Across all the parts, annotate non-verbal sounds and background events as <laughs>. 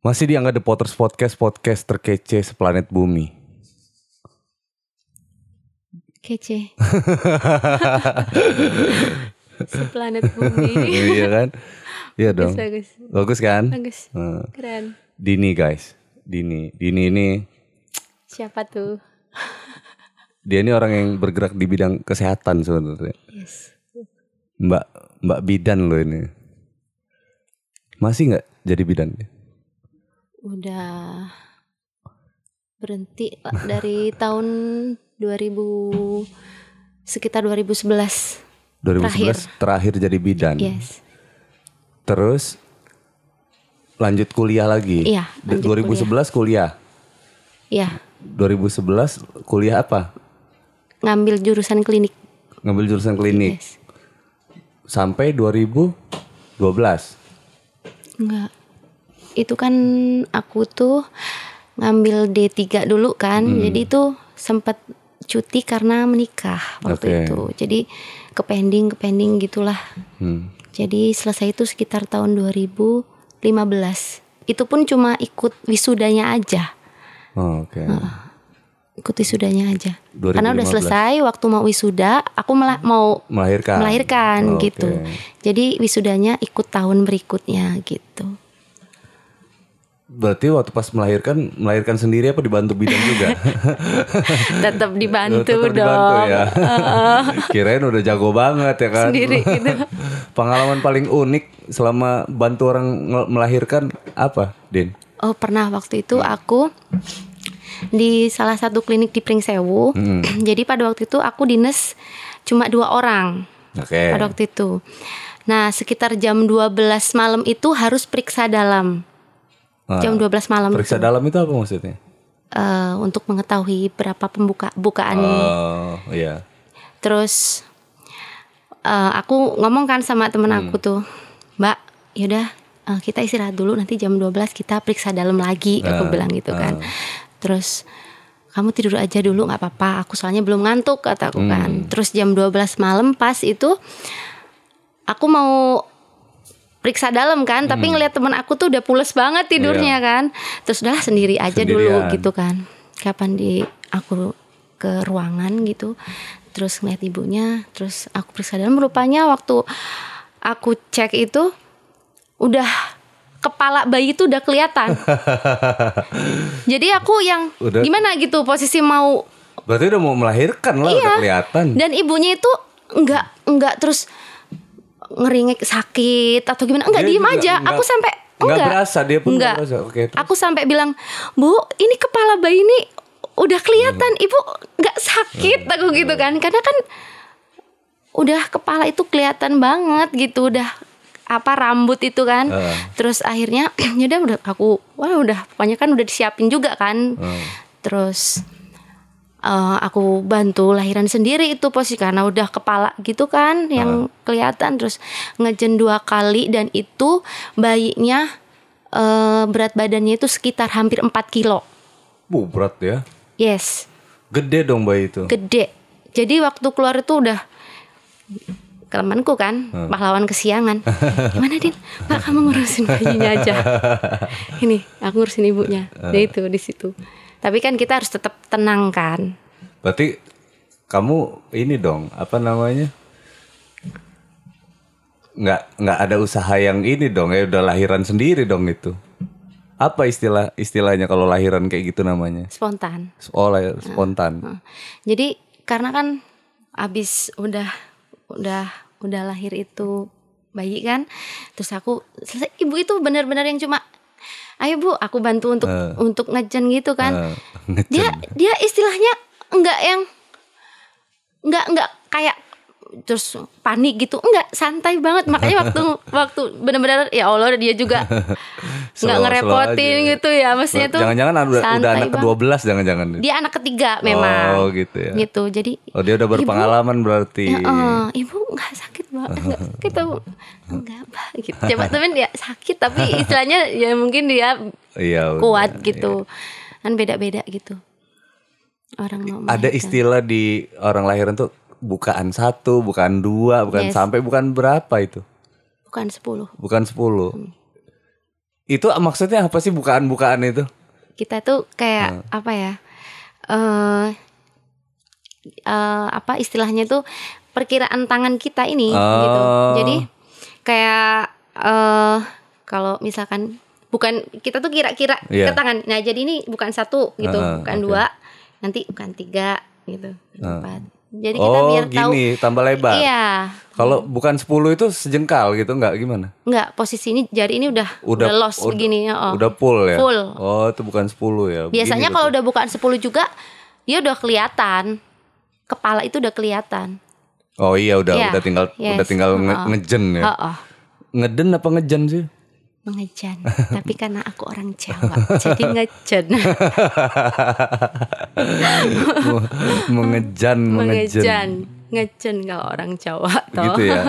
Masih dianggap The Potters Podcast podcast terkece seplanet bumi. Kece. <laughs> Seplanet bumi. iya kan? Iya dong. bagus, bagus. Bagus kan? Bagus. Eh, Keren. Dini guys. Dini. Dini ini Siapa tuh? dia ini orang yang bergerak di bidang kesehatan sebenarnya. Yes. Mbak Mbak bidan loh ini. Masih nggak jadi bidan? Udah berhenti dari <laughs> tahun 2000 sekitar 2011. 2011 terakhir, jadi bidan. Yes. Terus lanjut kuliah lagi. Iya, lanjut 2011 kuliah. Ya, 2011 kuliah apa? ngambil jurusan klinik. Ngambil jurusan klinik. Yes. Sampai 2012. Enggak. Itu kan aku tuh ngambil D3 dulu kan. Hmm. Jadi itu sempat cuti karena menikah waktu Oke. itu. Jadi ke pending, ke pending gitulah. Hmm. Jadi selesai itu sekitar tahun 2015. Itu pun cuma ikut wisudanya aja. Oh, Oke. Ikut wisudanya aja. Karena udah 2015. selesai waktu mau wisuda, aku malah mau Melahirkan. melahirkan Oh, gitu. oke. Jadi wisudanya ikut tahun berikutnya gitu. Berarti waktu pas melahirkan melahirkan sendiri apa dibantu bidan juga? <laughs> Tetap dibantu Tetap dong. dibantu ya. <laughs> Kirain udah jago banget ya kan. Sendiri <laughs> gitu. Pengalaman paling unik selama bantu orang melahirkan apa, Din? Oh pernah waktu itu aku di salah satu klinik di Pringsewu. Hmm. <clears throat> Jadi pada waktu itu aku dinas cuma dua orang Oke. pada waktu itu. Nah sekitar jam 12 malam itu harus periksa dalam. Ah, Jam 12 malam Periksa itu. dalam itu apa maksudnya? Eh, untuk mengetahui berapa pembuka bukaan Oh, iya. Terus eh, aku ngomong kan sama temen Hmm. aku tuh, Mbak, yaudah eh, kita istirahat dulu nanti jam 12 kita periksa dalam lagi, aku Ah, bilang gitu kan. Terus kamu tidur aja dulu nggak apa-apa, aku soalnya belum ngantuk kata aku Hmm. kan. Terus jam 12 malam pas itu aku mau periksa dalam kan, tapi ngelihat temen aku tuh udah pules banget tidurnya Hmm. Iya. kan. Terus udahlah sendiri aja dulu Sendirian. gitu kan. Kapan di aku ke ruangan gitu, terus ngeliat ibunya, terus aku periksa dalam rupanya waktu aku cek itu udah kepala bayi itu udah kelihatan. <laughs> Jadi aku yang Udah. gimana gitu posisi mau Berarti udah mau melahirkan lah, udah Iya. kelihatan. dan ibunya itu enggak enggak terus ngeringik sakit atau gimana? Enggak Dia diem juga aja. enggak- aku sampai enggak enggak. berasa, dia pun enggak. enggak berasa. Oke, terus? aku sampai bilang bu ini kepala bayi ini udah kelihatan ibu enggak sakit aku gitu kan. Karena kan udah kepala itu kelihatan banget gitu udah apa rambut itu kan. Heeh. terus akhirnya <clears throat> ya udah aku wah udah pokoknya kan udah disiapin juga kan. Hmm. terus eh, aku bantu lahiran sendiri itu posisi karena udah kepala gitu kan yang kelihatan terus ngejen dua kali dan itu bayinya eh, berat badannya itu sekitar hampir 4 kilo. Bu, berat ya. yes. Gede dong bayi itu. gede. Jadi waktu keluar itu udah temanku kan pahlawan kesiangan. <laughs> Gimana din? Mbak kamu ngurusin bayinya aja. <laughs> Ini aku ngurusin ibunya. Nah, itu di situ tapi kan kita harus tetap tenang kan Berarti kamu ini dong, apa namanya? Nggak nggak ada usaha yang ini dong, ya udah lahiran sendiri dong itu. Apa istilah istilahnya kalau lahiran kayak gitu namanya? spontan Oh, lahir spontan. jadi karena kan abis udah udah udah lahir itu bayi kan terus aku selesai ibu itu benar-benar yang cuma ayo bu aku bantu untuk Eh. untuk ngejen gitu kan Eh, ngecen. dia dia istilahnya enggak yang enggak enggak kayak terus panik gitu enggak santai banget makanya waktu <laughs> waktu benar-benar ya Allah dia juga <laughs> enggak ngerepotin gitu ya maksudnya tuh Jangan-jangan udah, udah anak banget. ke-12 jangan-jangan. dia anak ketiga memang Oh, gitu ya. gitu jadi Oh, dia udah Ibu, berpengalaman berarti. Ya, eh, ibu nggak sakit mbak, nggak <laughs> sakit tau. Enggak mbak, gitu. Coba temen dia sakit tapi istilahnya ya mungkin dia Iya. udah. kuat gitu. Kan beda-beda gitu. Orang mau Ada istilah di orang lahiran tuh bukaan satu, bukan dua, bukan Yes. sampai, bukan berapa itu? bukan 10 Bukan sepuluh. Hmm. Itu maksudnya apa sih bukaan-bukaan itu? kita tuh kayak apa ya eh eh, apa istilahnya tuh perkiraan tangan kita ini gitu Oh. jadi kayak eh kalau misalkan bukan kita tuh kira-kira Iya. ke tangan nah jadi ini bukan satu gitu Ah, bukan oke. dua nanti bukan tiga gitu empat jadi kita oh, biar tahu gini, tambah lebar. iya Kalau bukan 10 itu sejengkal gitu nggak gimana? nggak posisi ini jari ini udah udah, lost udah- begini oh. Udah full ya? Full. Oh, itu bukan 10 ya. Biasanya kalau udah bukaan 10 juga dia udah kelihatan. Kepala itu udah kelihatan. Oh iya udah Iya, udah tinggal yes. udah tinggal nge- ngejen ya. Oh, oh, Ngeden apa ngejen sih? Mengejan. Tapi karena aku orang Jawa, jadi ngejan. <laughs> mengejan, mengejan. Ngejan kalau orang Jawa toh. Gitu ya.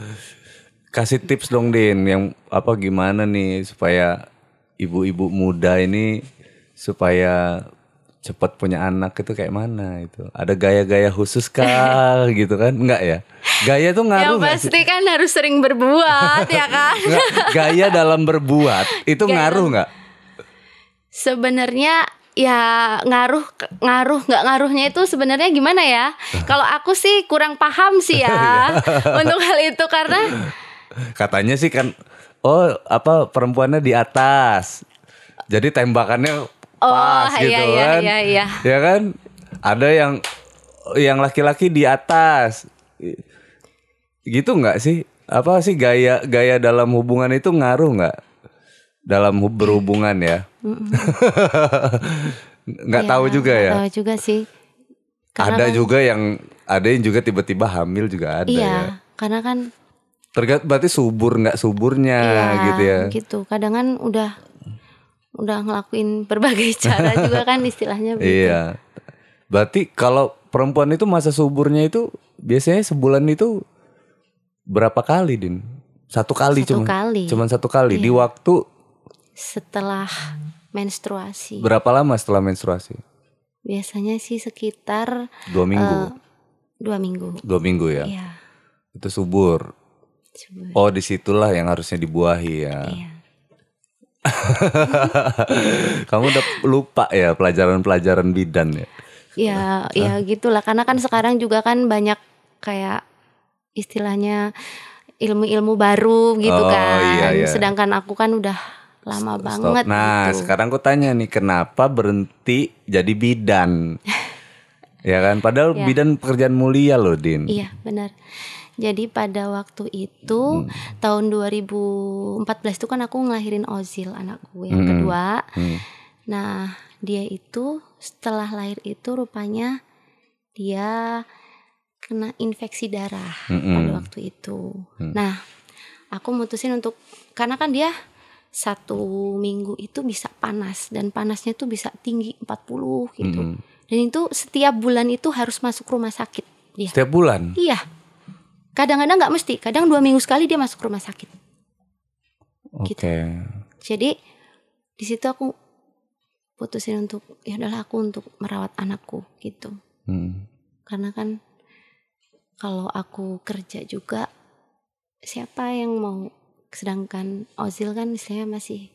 <laughs> Kasih tips dong Din yang apa gimana nih supaya ibu-ibu muda ini supaya cepat punya anak itu kayak mana itu? Ada gaya-gaya khusus kah <laughs> gitu kan? Enggak ya? Gaya tuh Yang ngaruh sih? pasti kan harus sering berbuat ya kan. Nggak, gaya dalam berbuat itu Gaya ngaruh nggak? Sebenarnya ya ngaruh ngaruh nggak ngaruhnya itu sebenarnya gimana ya? <laughs> Kalau aku sih kurang paham sih ya <laughs> untuk hal itu karena Katanya sih kan oh apa perempuannya di atas. Jadi tembakannya pas iya, gitu iya, kan. iya, iya. Ya kan? Ada yang yang laki-laki di atas. Gitu nggak sih? Apa sih gaya gaya dalam hubungan itu ngaruh nggak? Dalam hub- berhubungan ya. <laughs> nggak ya, tahu juga ya. Tahu juga sih. Karena ada kan- juga yang ada yang juga tiba-tiba hamil juga ada Iya, ya. karena kan Tergat berarti subur nggak suburnya iya, gitu ya. Gitu. Kadang kan udah udah ngelakuin berbagai <laughs> cara juga kan istilahnya begitu. Iya. Berarti kalau perempuan itu masa suburnya itu biasanya sebulan itu berapa kali, Din? Satu kali Satu cuma. kali. Iya. Cuman satu kali di waktu Setelah menstruasi. berapa lama setelah menstruasi? Biasanya sih sekitar Dua minggu. eh, dua minggu. Dua minggu ya. Iya. Itu subur. Coba. Oh, di situlah yang harusnya dibuahi ya. Iya. <laughs> Kamu udah lupa ya pelajaran-pelajaran bidan ya. Ya, ya gitulah. Karena kan sekarang juga kan banyak kayak istilahnya ilmu-ilmu baru gitu Oh, kan. iya, iya. Sedangkan aku kan udah lama Stop. banget Nah, gitu. sekarang aku tanya nih, kenapa berhenti jadi bidan? <laughs> ya kan, padahal Ya. bidan pekerjaan mulia loh, Din. Iya, benar. Jadi pada waktu itu Hmm. tahun 2014 itu kan aku ngelahirin Ozil anakku yang Hmm. kedua. Hmm. Nah, dia itu setelah lahir itu rupanya dia kena infeksi darah Mm-mm. pada waktu itu. Nah, aku mutusin untuk karena kan dia satu minggu itu bisa panas dan panasnya tuh bisa tinggi 40 gitu. Mm-mm. Dan itu setiap bulan itu harus masuk rumah sakit dia. Setiap bulan. Iya. Kadang-kadang nggak mesti, kadang dua minggu sekali dia masuk rumah sakit. Oke. Gitu. Jadi di situ aku putusin untuk ya adalah aku untuk merawat anakku gitu. Hmm. Karena kan kalau aku kerja juga siapa yang mau sedangkan Ozil kan saya masih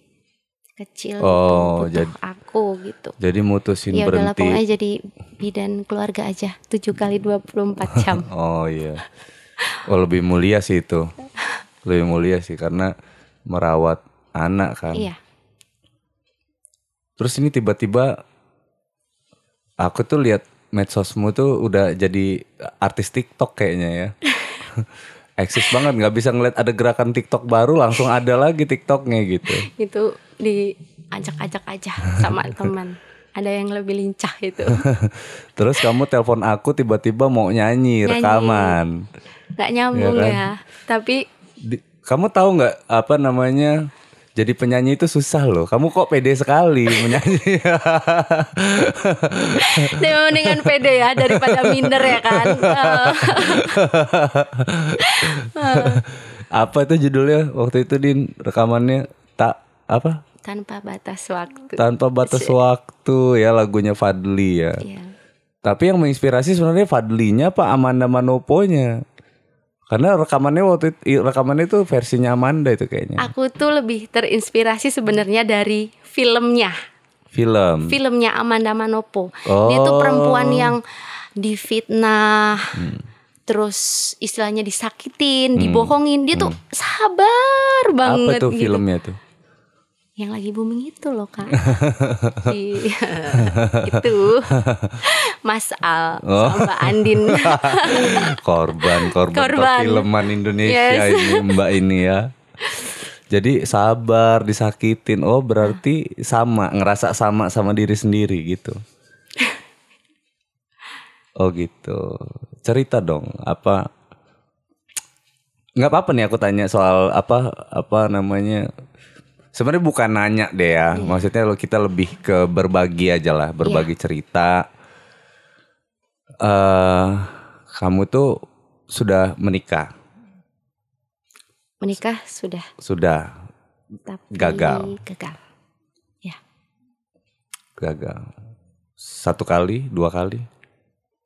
kecil Oh, gitu, butuh jadi- aku gitu. Jadi mutusin Ya udahlah berhenti. pokoknya jadi bidan keluarga aja 7 kali 24 jam. <laughs> Oh iya. Oh lebih mulia sih itu. Lebih mulia sih karena merawat anak kan. iya. Terus ini tiba-tiba aku tuh lihat medsosmu tuh udah jadi artis TikTok kayaknya ya. <laughs> Eksis banget nggak bisa ngeliat ada gerakan TikTok baru langsung ada lagi TikToknya gitu. itu diajak-ajak aja sama teman ada yang lebih lincah itu <laughs> Terus kamu telepon aku tiba-tiba mau nyanyi, Nyanyi. rekaman. nggak nyambung Iya kan? ya tapi Di- kamu tahu nggak apa namanya? Jadi penyanyi itu susah loh. Kamu kok pede sekali menyanyi. <laughs> saya mendingan pede ya daripada minder ya kan <laughs> apa itu judulnya waktu itu din rekamannya tak apa? Tanpa batas waktu Tanpa batas waktu ya lagunya Fadli ya. Iya. Tapi yang menginspirasi sebenarnya Fadlinya apa Amanda Manoponya? Karena rekamannya waktu itu, rekamannya itu versinya Amanda itu kayaknya. Aku tuh lebih terinspirasi sebenarnya dari filmnya. Film. Filmnya Amanda Manopo. Dia tuh Oh. perempuan yang difitnah. Terus istilahnya disakitin, dibohongin. Dia tuh sabar banget Apa tuh gitu. filmnya tuh? Yang lagi booming itu loh kak. Di- <laughs> itu Mas Al Oh. sama Mbak Andin. <laughs> korban, korban, Korban. perfilman Indonesia Yes. ini Mbak ini ya. Jadi sabar disakitin. Oh, berarti sama, ngerasa sama sama diri sendiri gitu. Oh gitu. Cerita dong, apa nggak apa-apa nih aku tanya soal apa apa namanya sebenarnya bukan nanya deh ya. Maksudnya lo kita lebih ke berbagi aja lah berbagi cerita. Eh kamu tuh sudah menikah? Menikah sudah, sudah. Tapi Gagal. Gagal. Ya, gagal. Satu kali dua kali?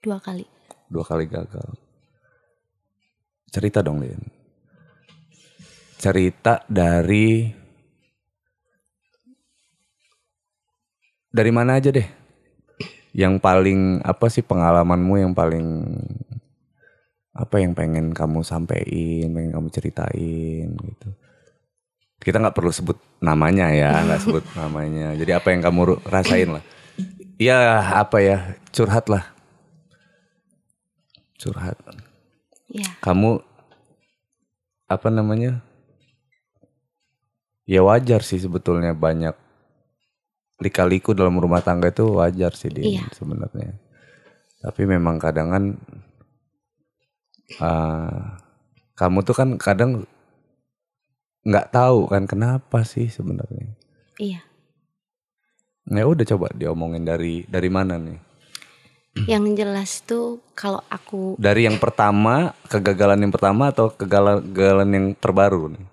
Dua kali. dua kali gagal. Cerita dong Lin. Cerita dari dari mana aja deh? Yang paling apa sih pengalamanmu yang paling apa yang pengen kamu sampein pengen kamu ceritain gitu? Kita nggak perlu sebut namanya ya <laughs> nggak sebut namanya. Jadi apa yang kamu rasain lah. Ya apa ya curhat lah. Curhat. Ya, kamu apa namanya? Ya wajar sih sebetulnya banyak lika-liku dalam rumah tangga itu wajar sih dia Iya. sebenarnya tapi memang kadang kan ah, kamu tuh kan kadang nggak tahu kan kenapa sih sebenarnya iya. ya udah coba diomongin dari dari mana nih Yang jelas tuh kalau aku dari yang pertama kegagalan yang pertama atau kegagalan yang terbaru nih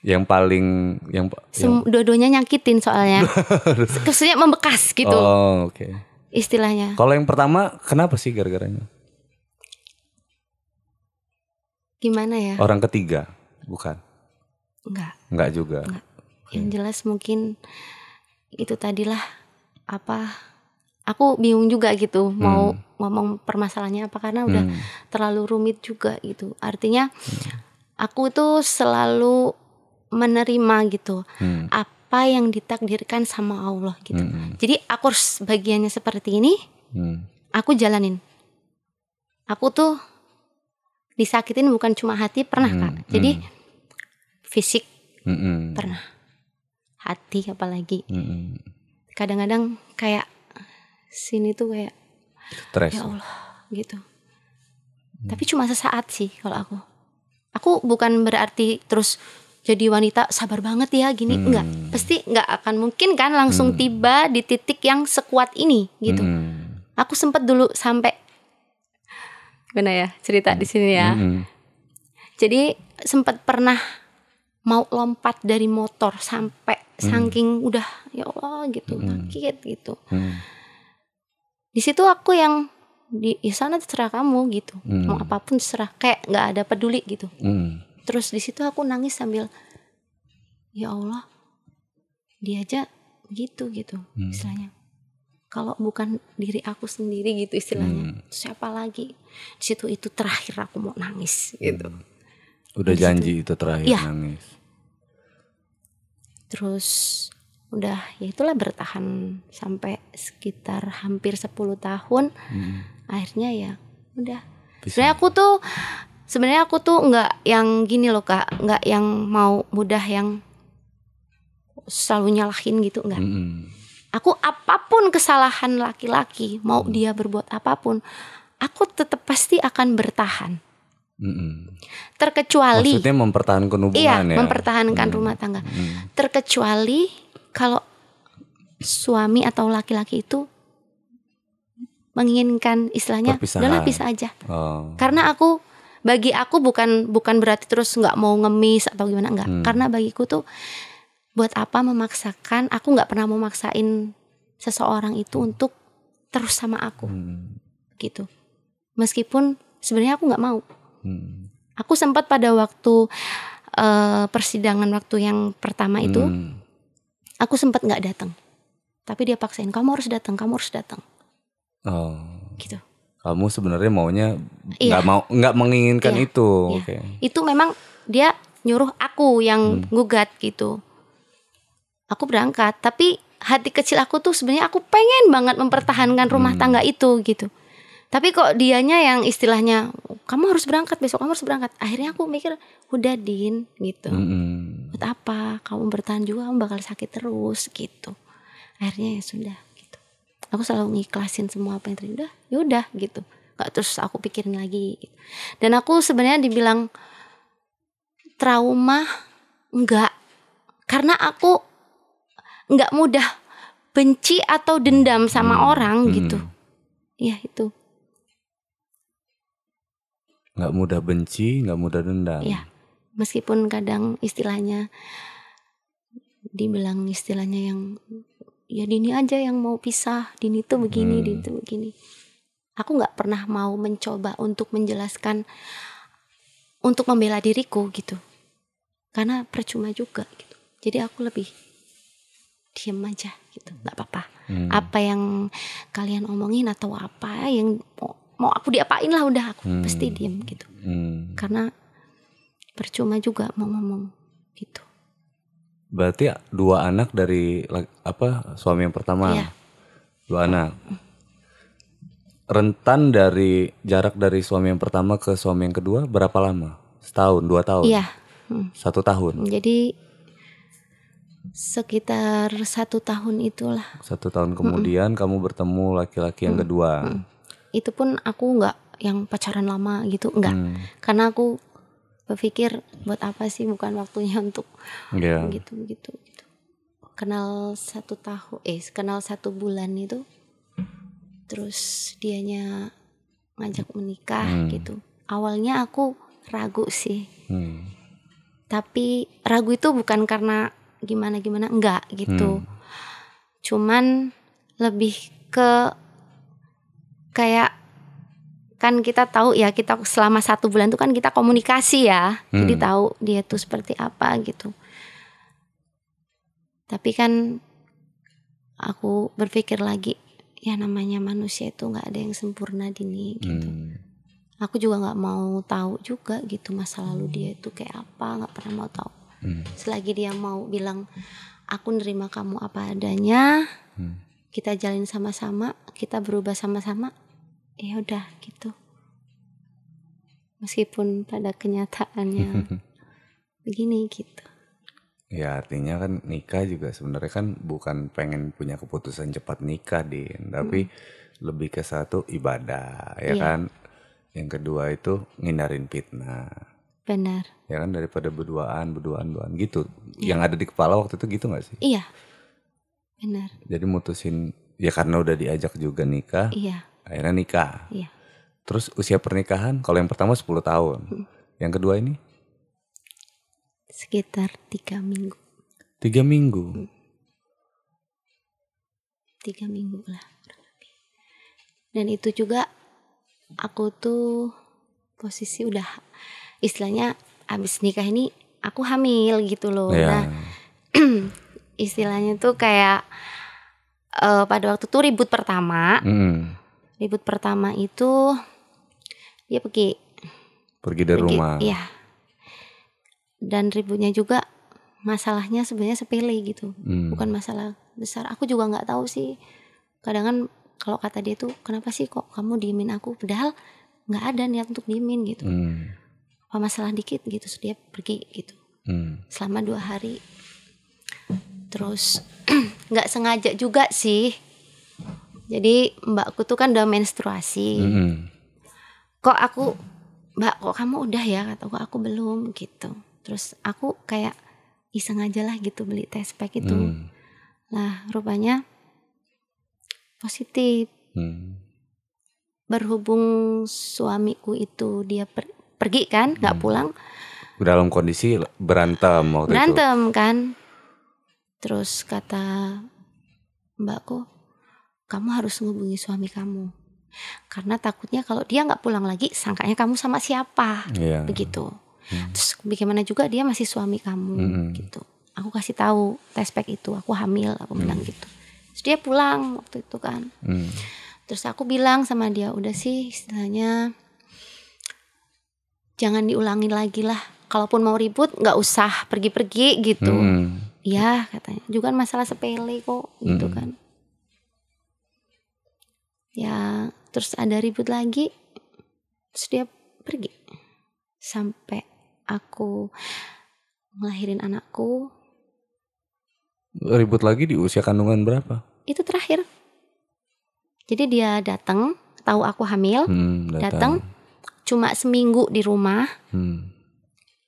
yang paling yang, yang dua-duanya nyakitin soalnya. <laughs> Maksudnya membekas gitu oh oke istilahnya. kalau yang pertama kenapa sih gara-garanya Gimana ya? orang ketiga bukan Enggak. Enggak juga Enggak. Yang jelas mungkin itu tadilah apa aku bingung juga gitu mau ngomong permasalahannya apa karena udah Hmm. terlalu rumit juga gitu. Artinya aku tuh selalu menerima gitu Hmm. apa yang ditakdirkan sama Allah gitu. Hmm. Jadi aku harus bagiannya seperti ini, Hmm. aku jalanin. Aku tuh disakitin bukan cuma hati pernah Hmm, kak. Jadi fisik Hmm. pernah, hati apalagi. Hmm. Kadang-kadang kayak sini tuh kayak stres ya Allah gitu. Tapi cuma sesaat sih kalau aku. Aku bukan berarti terus jadi wanita sabar banget ya gini enggak. Pasti enggak akan mungkin kan langsung tiba di titik yang sekuat ini gitu. Hmm. Aku sempet dulu sampai gimana ya cerita di sini ya. Hmm. Jadi sempat pernah mau lompat dari motor sampai saking udah ya Allah gitu sakit gitu. Hmm. Di situ aku yang di sana terserah kamu gitu. Hmm. Mau apa pun terserah kayak nggak ada peduli gitu. Hmm. Terus di situ aku nangis sambil ya Allah dia aja begitu gitu Hmm. istilahnya. Kalau bukan diri aku sendiri gitu istilahnya. Hmm. Siapa lagi? Di situ itu terakhir aku mau nangis gitu. udah janji itu terakhir Iya. nangis Terus udah ya itulah bertahan sampai sekitar hampir 10 tahun. Hmm. Akhirnya ya udah. Bisa. Sebenarnya aku tuh sebenarnya aku tuh nggak yang gini loh Kak, nggak yang mau mudah yang selalu nyalahin gitu enggak. Hmm. Aku apa pun kesalahan laki-laki, mau dia berbuat apa pun, aku tetap pasti akan bertahan. Hmm. Terkecuali maksudnya mempertahankan hubungan Iya, ya mempertahankan rumah tangga. Terkecuali kalau suami atau laki-laki itu menginginkan istilahnya udahlah pisah aja. oh. Karena aku bagi aku bukan bukan berarti terus nggak mau ngemis atau gimana enggak. Hmm. Karena bagiku tuh buat apa memaksakan? Aku nggak pernah memaksain seseorang itu untuk terus sama aku Hmm. gitu. Meskipun sebenarnya aku nggak mau. Hmm. Aku sempat pada waktu eh, persidangan waktu yang pertama itu, Hmm. aku sempat nggak datang. Tapi dia paksain, kamu harus datang, kamu harus datang, Oh. gitu. Kamu sebenarnya maunya Iya. nggak mau nggak menginginkan Iya, itu. iya. Oke. Itu memang dia nyuruh aku yang Hmm. gugat gitu. Aku berangkat, tapi hati kecil aku tuh sebenarnya aku pengen banget mempertahankan rumah Hmm. tangga itu gitu. Tapi kok dianya yang istilahnya kamu harus berangkat besok, kamu harus berangkat. Akhirnya aku mikir, udah Din gitu. Mm-mm. buat apa kamu bertahan juga kamu bakal sakit terus gitu akhirnya ya sudah aku selalu ngiklasin semua apa yang terjadi udah ya udah gitu nggak terus aku pikirin lagi gitu. dan aku sebenarnya dibilang trauma enggak karena aku nggak mudah benci atau dendam sama Hmm, orang hmm. gitu ya itu nggak mudah benci, nggak mudah dendam. Iya. meskipun kadang istilahnya dibilang istilahnya yang ya Dini aja yang mau pisah Dini tuh begini Hmm. Dini tuh begini aku nggak pernah mau mencoba untuk menjelaskan untuk membela diriku gitu karena percuma juga gitu jadi aku lebih diem aja gitu nggak apa-apa Hmm. apa yang kalian omongin atau apa yang mau, mau aku diapain lah udah aku Hmm. pasti diem gitu Hmm. karena percuma juga mau ngomong gitu Berarti dua anak dari apa suami yang pertama? Iya. Dua anak. Rentan dari jarak dari suami yang pertama ke suami yang kedua berapa lama? Setahun, dua tahun, iya Hmm. satu tahun, jadi sekitar satu tahun itulah satu tahun kemudian kamu bertemu laki-laki yang kedua. itu pun aku nggak yang pacaran lama gitu nggak Hmm. karena aku berpikir buat apa sih bukan waktunya <laughs> untuk Iya. gitu gitu gitu kenal satu tahun eh kenal satu bulan itu terus dianya ngajak menikah Hmm. gitu awalnya aku ragu sih Hmm. tapi ragu itu bukan karena gimana gimana enggak gitu Hmm. cuman lebih ke kayak kan kita tahu ya kita selama satu bulan itu kan kita komunikasi ya jadi Hmm. tahu dia tuh seperti apa gitu tapi kan aku berpikir lagi ya namanya manusia itu nggak ada yang sempurna dini gitu Hmm. aku juga nggak mau tahu juga gitu masa lalu dia itu kayak apa nggak pernah mau tahu Hmm. selagi dia mau bilang aku nerima kamu apa adanya Hmm. kita jalin sama-sama kita berubah sama-sama ya udah gitu meskipun pada kenyataannya <laughs> begini gitu Ya artinya kan nikah juga sebenarnya kan bukan pengen punya keputusan cepat nikah din, tapi lebih ke satu ibadah ya Iya. kan. Yang kedua itu ngindarin fitnah. benar Ya kan daripada berduaan, berduaan, berduaan gitu. Yang ada di kepala waktu itu gitu nggak sih? iya benar Jadi mutusin ya karena udah diajak juga nikah, iya akhirnya nikah. iya Terus usia pernikahan kalau yang pertama 10 tahun. Yang kedua ini sekitar tiga minggu tiga minggu. tiga minggu lah dan itu juga aku tuh posisi udah istilahnya abis nikah ini aku hamil gitu loh Ya. nah <clears throat> istilahnya tuh kayak eh, pada waktu tuh ribut pertama Mm. ribut pertama itu dia pergi Pergi dari pergi rumah. iya dan ributnya juga masalahnya sebenarnya sepele gitu Hmm. bukan masalah besar aku juga nggak tahu sih kadang kan kalau kata dia tuh kenapa sih kok kamu diemin aku padahal nggak ada niat untuk diemin gitu Hmm. apa masalah dikit gitu so dia pergi gitu Hmm. selama dua hari terus <clears throat> nggak sengaja juga sih jadi mbakku tuh kan udah menstruasi Mm-mm. kok aku mbak kok kamu udah ya kata kok aku belum gitu terus aku kayak iseng aja lah gitu beli test pack itu Hmm. Nah, rupanya positif. Hmm. Berhubung suamiku itu dia per- pergi kan, nggak Hmm. pulang, Dalam kondisi berantem waktu itu. berantem kan. Terus kata mbakku, kamu harus menghubungi suami kamu. karena takutnya kalau dia nggak pulang lagi sangkanya kamu sama siapa Iya. begitu terus bagaimana juga dia masih suami kamu Mm-mm. gitu aku kasih tahu tespek itu aku hamil aku bilang gitu terus dia pulang waktu itu kan Hmm. terus aku bilang sama dia udah sih istilahnya jangan diulangin lagi lah kalaupun mau ribut nggak usah pergi-pergi gitu Hmm. Iya katanya. Juga kan masalah sepele kok gitu Mm. kan. Ya terus ada ribut lagi. Terus dia pergi. Sampai aku ngelahirin anakku. Ribut lagi di usia kandungan berapa? itu terakhir. Jadi dia datang tahu aku hamil Hmm, datang cuma seminggu di rumah. Hmm.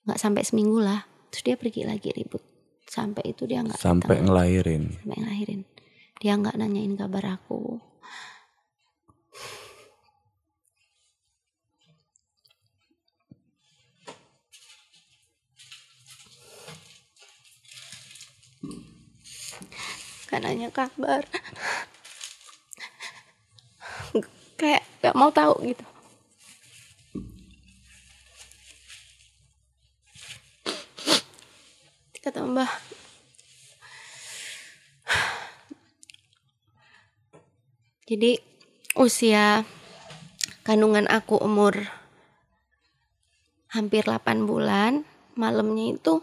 nggak sampai seminggu lah. Terus dia pergi lagi ribut sampai itu dia nggak Sampai datang. ngelahirin. sampai ngelahirin dia nggak nanyain kabar aku Gak nanya kabar kayak gak mau tahu gitu kata mbah Jadi usia kandungan aku umur hampir 8 bulan, malamnya itu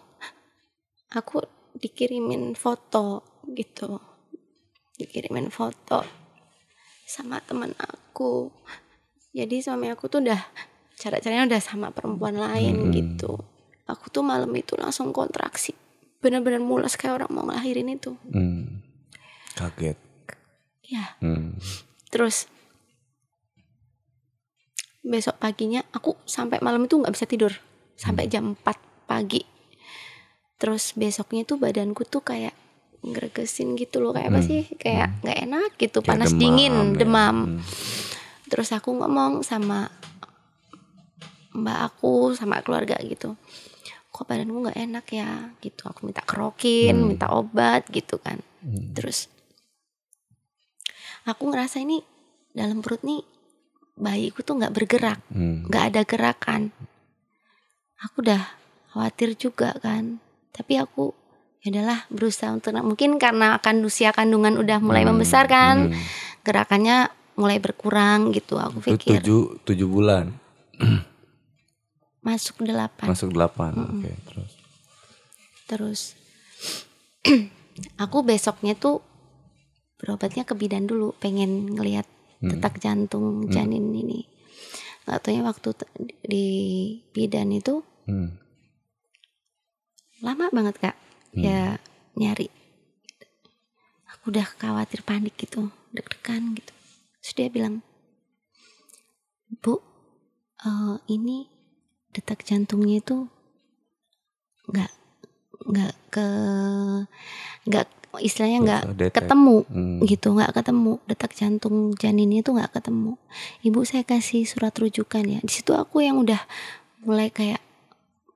aku dikirimin foto gitu. Dikirimin foto sama teman aku. Jadi suami aku tuh udah cara-caranya udah sama perempuan lain Mm-mm. gitu. Aku tuh malam itu langsung kontraksi. Bener-bener mulas kayak orang mau ngelahirin itu. Hmm. Kaget. Ya, Hmm. Terus besok paginya aku sampai malam itu nggak bisa tidur sampai jam 4 pagi. Terus besoknya tuh badanku tuh kayak ngeregesin gitu loh kayak apa Hmm. sih kayak nggak enak gitu Kayak panas demam, dingin ya. demam. Hmm. Terus aku ngomong sama mbak aku sama keluarga gitu. Kok badanku nggak enak ya gitu. Aku minta kerokin, Hmm. minta obat gitu kan. Hmm. Terus aku ngerasa ini dalam perut nih bayiku tuh nggak bergerak, Hmm. nggak ada gerakan. Aku udah khawatir juga kan. Tapi aku ya udahlah berusaha untuk mungkin karena akan usia kandungan udah mulai Hmm. membesar kan, Hmm. gerakannya mulai berkurang gitu. Aku Itu pikir tujuh, tujuh bulan. <clears throat> masuk delapan. Masuk delapan. Oke, terus. Terus <clears throat> aku besoknya tuh berobatnya ke bidan dulu, pengen ngelihat Hmm. detak jantung janin ini. Gak taunya waktu di bidan itu Hmm. lama banget kak, Hmm. ya nyari. Aku udah khawatir panik gitu, deg-degan gitu. Terus dia bilang, Bu, eh, ini detak jantungnya itu nggak nggak ke nggak istilahnya nggak ketemu Hmm. gitu nggak ketemu. Detak jantung janinnya itu nggak ketemu. Ibu saya kasih surat rujukan ya. Di situ aku yang udah mulai kayak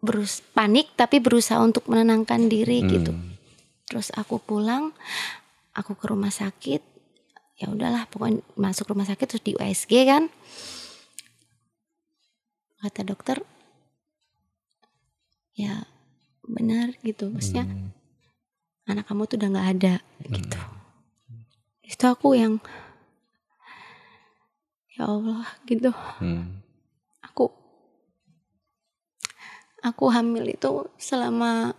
berus panik tapi berusaha untuk menenangkan diri gitu. Hmm. terus aku pulang aku ke rumah sakit. Ya udahlah pokoknya masuk rumah sakit terus di USG kan. Kata dokter ya benar gitu. Maksudnya Hmm. anak kamu tuh udah nggak ada gitu. Itu aku yang ya Allah gitu. Hmm. aku aku hamil itu selama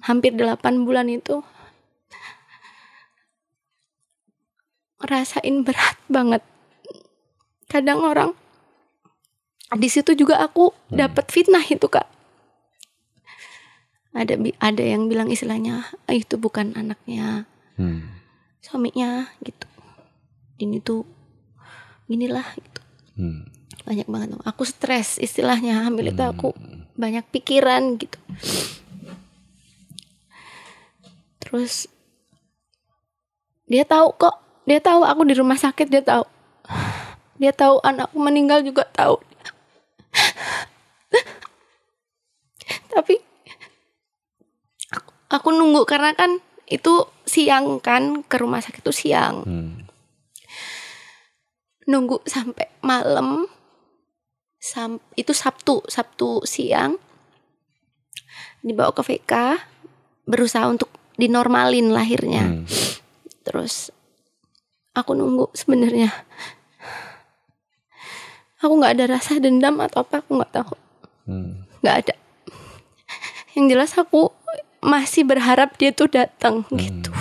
hampir 8 bulan itu rasain berat banget. Kadang orang di situ juga aku dapat fitnah itu kak ada ada yang bilang istilahnya "Ah, itu bukan anaknya Hmm. suaminya gitu. Ini tuh inilah gitu. Hmm. banyak banget aku stres istilahnya hamil itu aku banyak pikiran gitu. Terus dia tahu kok dia tahu aku di rumah sakit dia tahu. Dia tahu anakku meninggal juga tahu. Tapi aku, nunggu karena kan itu siang kan ke rumah sakit itu siang Hmm. nunggu sampai malam sam itu Sabtu Sabtu siang dibawa ke VK berusaha untuk dinormalin lahirnya Hmm. terus aku nunggu sebenarnya aku nggak ada rasa dendam atau apa aku nggak tahu Hmm. nggak ada yang jelas aku masih berharap dia tuh datang gitu.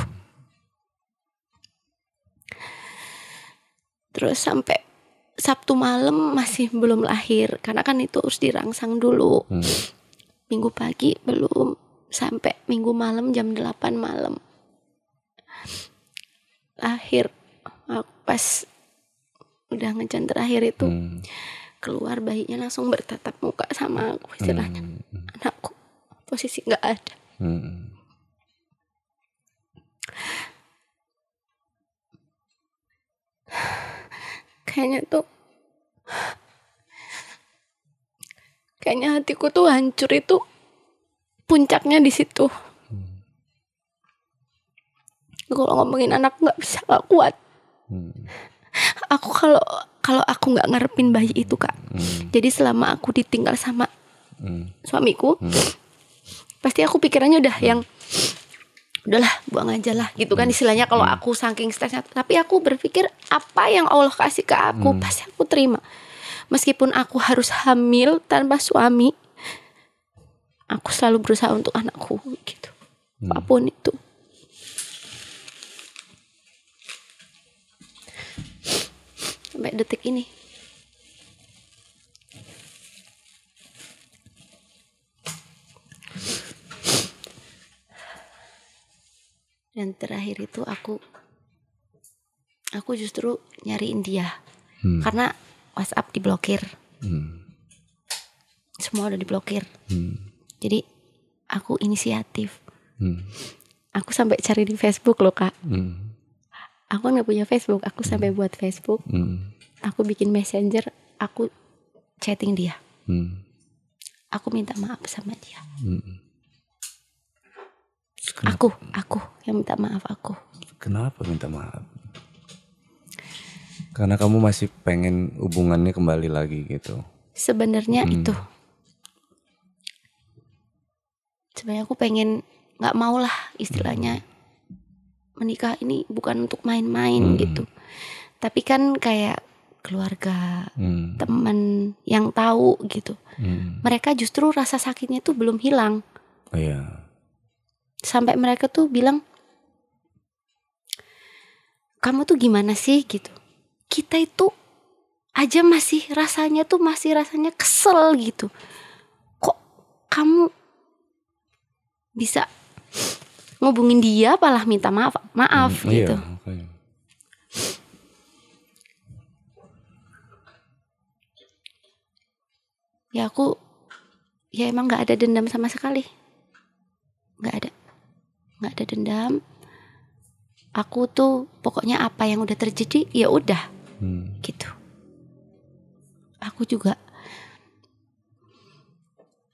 Terus sampai Sabtu malam masih belum lahir karena kan itu harus dirangsang dulu. Hmm. minggu pagi belum sampai minggu malam jam 8 malam. Lahir aku pas udah ngejan terakhir itu Hmm. keluar bayinya langsung bertatap muka sama aku istilahnya. Anakku posisi nggak ada Hmm. kayaknya tuh kayaknya hatiku tuh hancur itu puncaknya di situ kalau ngomongin anak nggak bisa nggak kuat Hmm. aku kalau kalau aku nggak ngarepin bayi itu kak Hmm. jadi selama aku ditinggal sama Hmm. suamiku pasti aku pikirannya udah yang udahlah buang aja lah gitu kan istilahnya kalau aku saking stresnya. Tapi aku berpikir apa yang Allah kasih ke aku pasti aku terima. Meskipun aku harus hamil tanpa suami aku selalu berusaha untuk anakku gitu. Apa pun itu. Sampai detik ini dan terakhir itu aku aku justru nyariin dia Hmm. karena WhatsApp diblokir Hmm. semua udah diblokir Hmm. jadi aku inisiatif Hmm. aku sampai cari di Facebook loh kak Hmm. aku nggak punya Facebook aku sampai buat Facebook Hmm. aku bikin messenger aku chatting dia Hmm. aku minta maaf sama dia Hmm. Aku aku yang minta maaf aku Kenapa minta maaf? Karena kamu masih pengen hubungannya kembali lagi gitu. sebenarnya itu sebenarnya aku pengen nggak mau lah istilahnya menikah ini bukan untuk main-main gitu tapi kan kayak keluarga Hmm. teman yang tahu gitu Hmm. mereka justru rasa sakitnya tuh belum hilang Oh iya. Sampai mereka tuh bilang kamu tuh gimana sih? gitu. Kita itu aja masih rasanya tuh masih rasanya kesel gitu. Kok kamu bisa ngubungin dia malah minta maaf maaf Hmm, gitu? Iya, ya aku ya emang nggak ada dendam sama sekali. Nggak ada nggak ada dendam. Aku tuh pokoknya apa yang udah terjadi ya udah. Hmm. gitu. Aku juga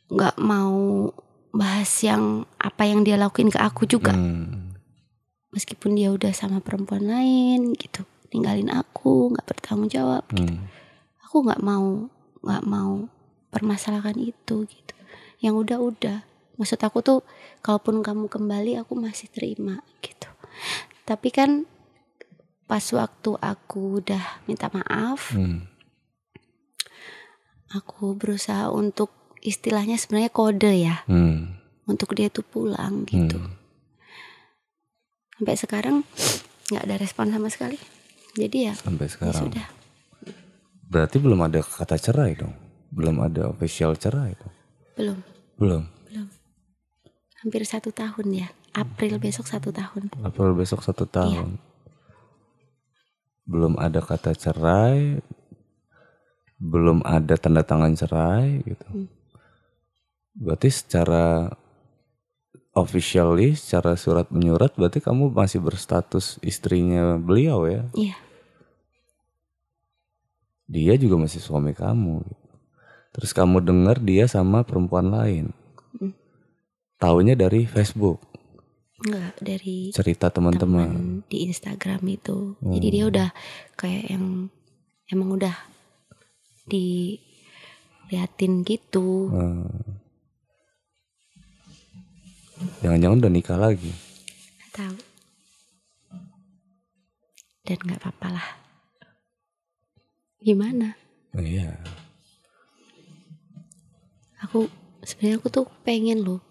nggak mau bahas yang apa yang dia lakuin ke aku juga. Hmm. meskipun dia udah sama perempuan lain gitu. Ninggalin aku nggak bertanggung jawab Hmm. aku nggak mau nggak mau permasalahan itu gitu. Yang udah udah maksud aku tuh kalaupun kamu kembali aku masih terima gitu tapi kan pas waktu aku udah minta maaf Hmm. aku berusaha untuk istilahnya sebenarnya kode ya Hmm. untuk dia tuh pulang gitu Hmm. sampai sekarang nggak ada respon sama sekali jadi ya, Sampai ya sekarang. sudah Berarti belum ada kata cerai dong. Belum ada official cerai dong. belum Belum. Hampir satu tahun ya April besok satu tahun April besok satu Iya. tahun. Belum ada kata cerai. Belum ada tanda tangan cerai gitu. Hmm. Berarti secara officially, secara surat menyurat berarti kamu masih berstatus istrinya beliau ya. iya Dia juga masih suami kamu. gitu. Terus kamu dengar dia sama perempuan lain. Hmm. Taunya dari Facebook, nggak dari cerita teman-teman. teman di Instagram itu. Jadi dia udah kayak yang emang udah diliatin gitu Hmm. Jangan-jangan udah nikah lagi. Nggak tahu dan nggak apa-apa lah gimana Oh, iya. aku sebenarnya aku tuh pengen loh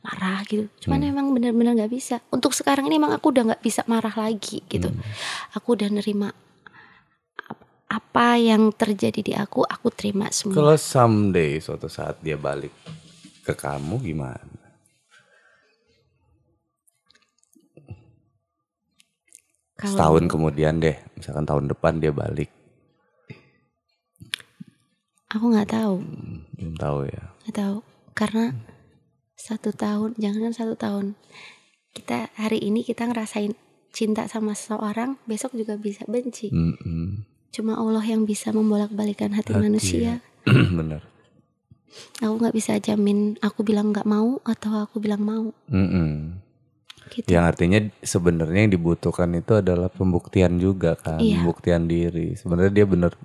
marah gitu. Cuman emang bener-bener nggak bisa. Untuk sekarang ini emang aku udah nggak bisa marah lagi gitu. Aku udah nerima ap- apa yang terjadi di aku aku terima semua. Kalau someday suatu saat dia balik ke kamu gimana? Kalau- Setahun kemudian deh, misalkan tahun depan dia balik. aku nggak tahu. Hmm, Belum tahu ya. nggak tahu. Karena satu tahun jangan satu tahun kita hari ini kita ngerasain cinta sama seseorang besok juga bisa benci Mm-mm. cuma Allah yang bisa membolak-balikan hati, Hati, manusia <clears throat> Bener. aku nggak bisa jamin aku bilang nggak mau atau aku bilang mau Mm-mm. gitu Yang artinya sebenarnya yang dibutuhkan itu adalah pembuktian juga kan, Iya. pembuktian diri. Sebenarnya dia bener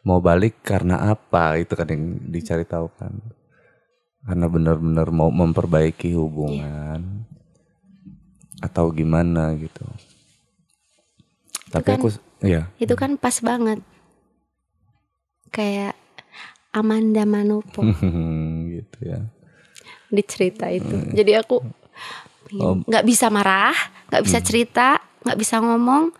mau balik karena apa itu kan yang dicari tahu kan. Karena benar-benar mau memperbaiki hubungan atau gimana gitu. Tapi kan- aku ya itu kan pas banget. Kayak Amanda Manopo. <laughs> Gitu ya. di cerita itu. Jadi aku nggak bisa marah nggak bisa cerita nggak bisa ngomong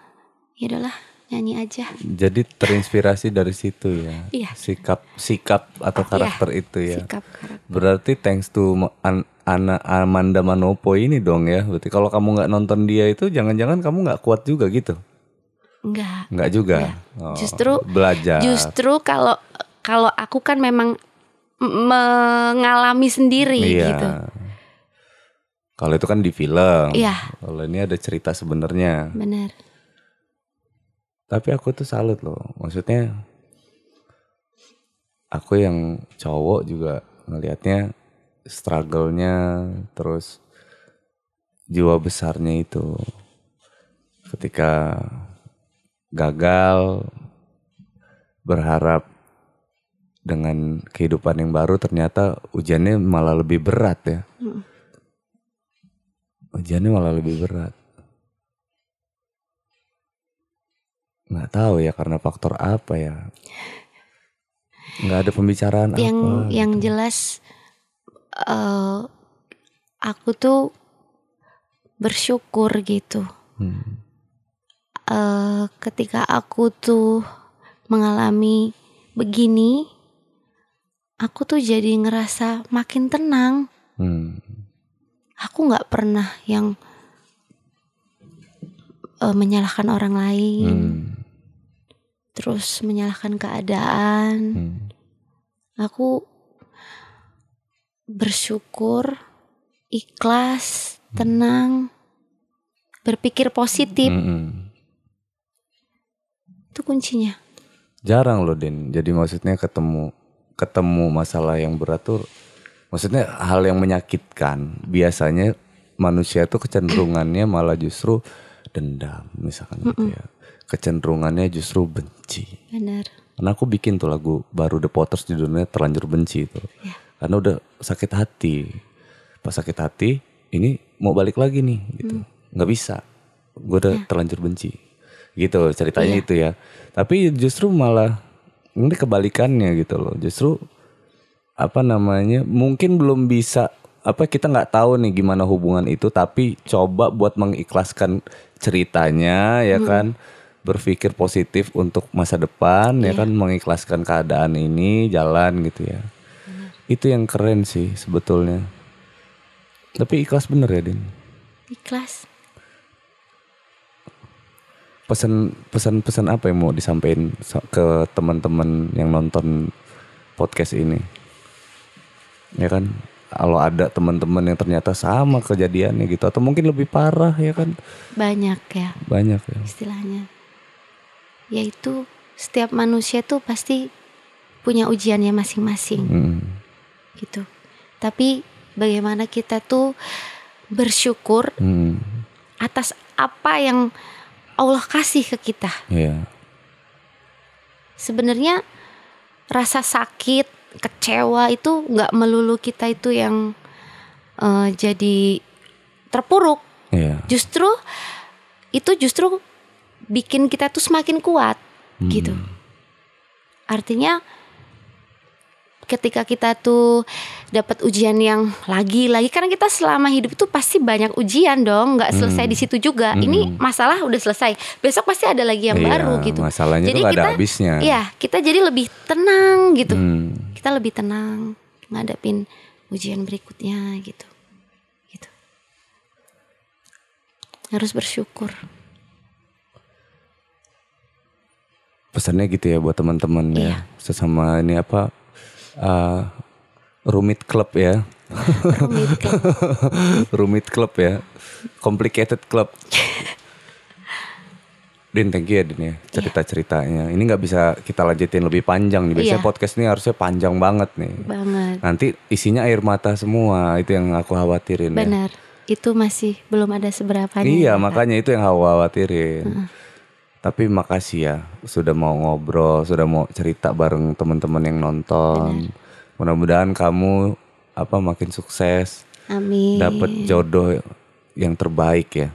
ya udahlah nyanyi aja Jadi terinspirasi dari situ ya. Iya. Sikap sikap atau karakter itu ya. sikap karakter Berarti thanks to An- Ana Amanda Manopo ini dong ya. Berarti kalau kamu nggak nonton dia itu jangan-jangan kamu nggak kuat juga gitu. enggak Nggak juga. Nggak. Oh, Justru- belajar. justru kalau kalau aku kan memang mengalami sendiri iya. gitu Kalau itu kan di film. Iya. Kalau ini ada cerita sebenarnya. benar Tapi aku tuh salut loh. Maksudnya aku yang cowok juga ngelihatnya struggle-nya terus jiwa besarnya itu ketika gagal berharap dengan kehidupan yang baru ternyata ujiannya malah lebih berat ya. Ujiannya malah lebih berat. Nggak tahu ya karena faktor apa ya nggak ada pembicaraan yang apa yang gitu. jelas eh aku tuh bersyukur gitu Hmm. eh ketika aku tuh mengalami begini aku tuh jadi ngerasa makin tenang Hmm. aku nggak pernah yang eh, menyalahkan orang lain Hmm. Terus menyalahkan keadaan. Hmm. aku bersyukur ikhlas tenang berpikir positif. Mm-mm. itu kuncinya. Jarang loh Din. Jadi maksudnya ketemu ketemu masalah yang berat tuh maksudnya hal yang menyakitkan. Biasanya manusia tuh kecenderungannya malah justru dendam misalkan gitu ya kecenderungannya justru benci benar Karena aku bikin tuh lagu baru The Potters judulnya Terlanjur Benci itu. Ya. Karena udah sakit hati. Pas sakit hati, ini mau balik lagi nih gitu. nggak bisa. Gue udah terlanjur benci. Gitu ceritanya Iya. itu ya. Tapi justru malah ini kebalikannya gitu loh. Justru apa namanya? Mungkin belum bisa apa kita nggak tahu nih gimana hubungan itu tapi coba buat mengikhlaskan ceritanya ya kan berpikir positif untuk masa depan ya kan mengikhlaskan keadaan ini jalan gitu ya. Itu yang keren sih sebetulnya. Tapi ikhlas bener ya Din? Ikhlas. Pesan pesan pesan apa yang mau disampaikan sa- ke teman-teman yang nonton podcast ini? Ya kan kalau ada teman-teman yang ternyata sama kejadiannya gitu atau mungkin lebih parah ya kan? Banyak ya. Banyak ya. Istilahnya yaitu setiap manusia tuh pasti punya ujiannya masing-masing Hmm. gitu tapi bagaimana kita tuh bersyukur Hmm. atas apa yang Allah kasih ke kita Iya. sebenarnya rasa sakit, kecewa itu nggak melulu kita itu yang eh, jadi terpuruk. Iya. Justru itu justru bikin kita tuh semakin kuat gitu. Artinya ketika kita tuh dapat ujian yang lagi-lagi karena kita selama hidup itu pasti banyak ujian dong, nggak selesai di situ juga. Ini masalah udah selesai, besok pasti ada lagi yang Iya, baru gitu. masalahnya tuh nggak ada habisnya. Iya, kita jadi lebih tenang gitu. Hmm. Kita lebih tenang ngadepin ujian berikutnya gitu. Gitu. Harus bersyukur. Pesannya gitu ya buat teman-teman Iya. ya. Sesama ini apa eh, rumit club ya. Rumit <laughs> rumit club ya. Complicated club. Din, thank you ya Din ya cerita-ceritanya. Ini nggak bisa kita lanjutin lebih panjang nih. Biasanya Iya. podcast ini harusnya panjang banget nih. banget. Nanti isinya air mata semua. Itu yang aku khawatirin ya. Benar. Itu masih belum ada seberapanya. Iya, ya, makanya itu yang aku khawatirin. Tapi makasih ya sudah mau ngobrol, sudah mau cerita bareng teman-teman yang nonton. Mudah-mudahan kamu apa makin sukses, Amin. dapat jodoh yang terbaik ya,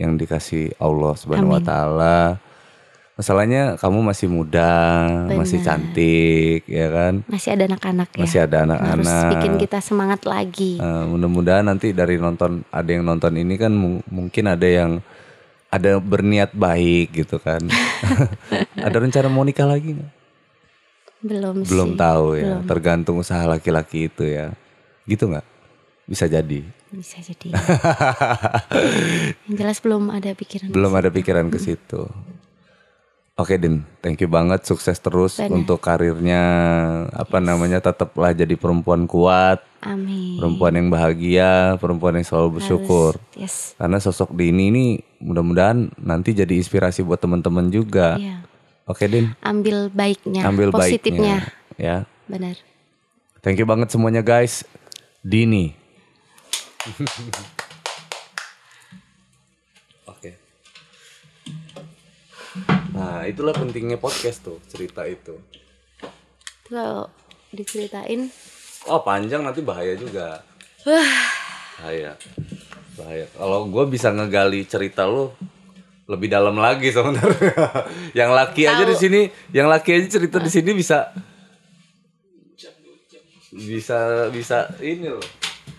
yang dikasih Allah Subhanahu wa taala. Masalahnya kamu masih muda, masih Benar. cantik, ya kan? Masih ada anak-anak ya. Masih ada Harus anak-anak. bikin kita semangat lagi. Eh, mudah-mudahan nanti dari nonton ada yang nonton ini kan mu- mungkin ada yang ada berniat baik gitu kan. <laughs> ada rencana mau nikah lagi nggak? Belum sih. Belum tahu ya. Tergantung usaha laki-laki itu ya. Gitu nggak? Bisa jadi. Bisa jadi. <laughs> Yang jelas belum ada pikiran. Belum ada pikiran ke situ. Oke Din, thank you banget, sukses terus Benar. untuk karirnya. Apa namanya, tetaplah jadi perempuan kuat, Amin. perempuan yang bahagia, perempuan yang selalu bersyukur. Yes. Karena sosok Dini ini mudah-mudahan nanti jadi inspirasi buat teman-teman juga. Iya. Oke Din, Ambil baiknya, ambil positifnya. baiknya. Ya, Benar. thank you banget semuanya guys. Dini. <laughs> Nah, itulah pentingnya podcast tuh, cerita itu. Kalau diceritain, Oh, panjang nanti bahaya juga. Bahaya. Bahaya. Kalau gue bisa ngegali cerita lu lebih dalam lagi sebenarnya. <laughs> yang laki aja di sini, yang laki aja cerita di sini bisa bisa bisa ini loh.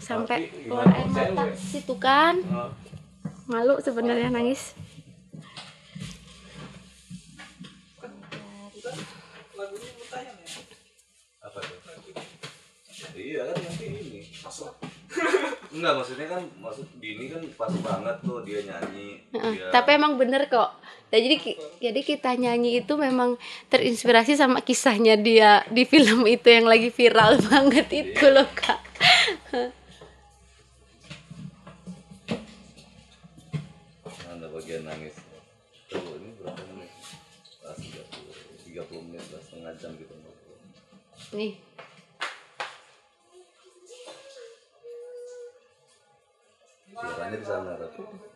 sampai keluar air mata cewek? situ kan. Oh. Malu sebenarnya nangis. Iya kan nanti ini. <laughs> Enggak maksudnya kan maksud Dini kan pas banget tuh dia nyanyi. Heeh, dia- Tapi emang bener kok. Nah, jadi ki- jadi kita nyanyi itu memang terinspirasi sama kisahnya dia di film itu yang lagi viral <laughs> banget itu loh kak. Ada bagian nangis. Tuh, ini berapa menit? Ah, 30, 30 menit lah, setengah jam gitu. Nih Suaranya di sana, Ratu.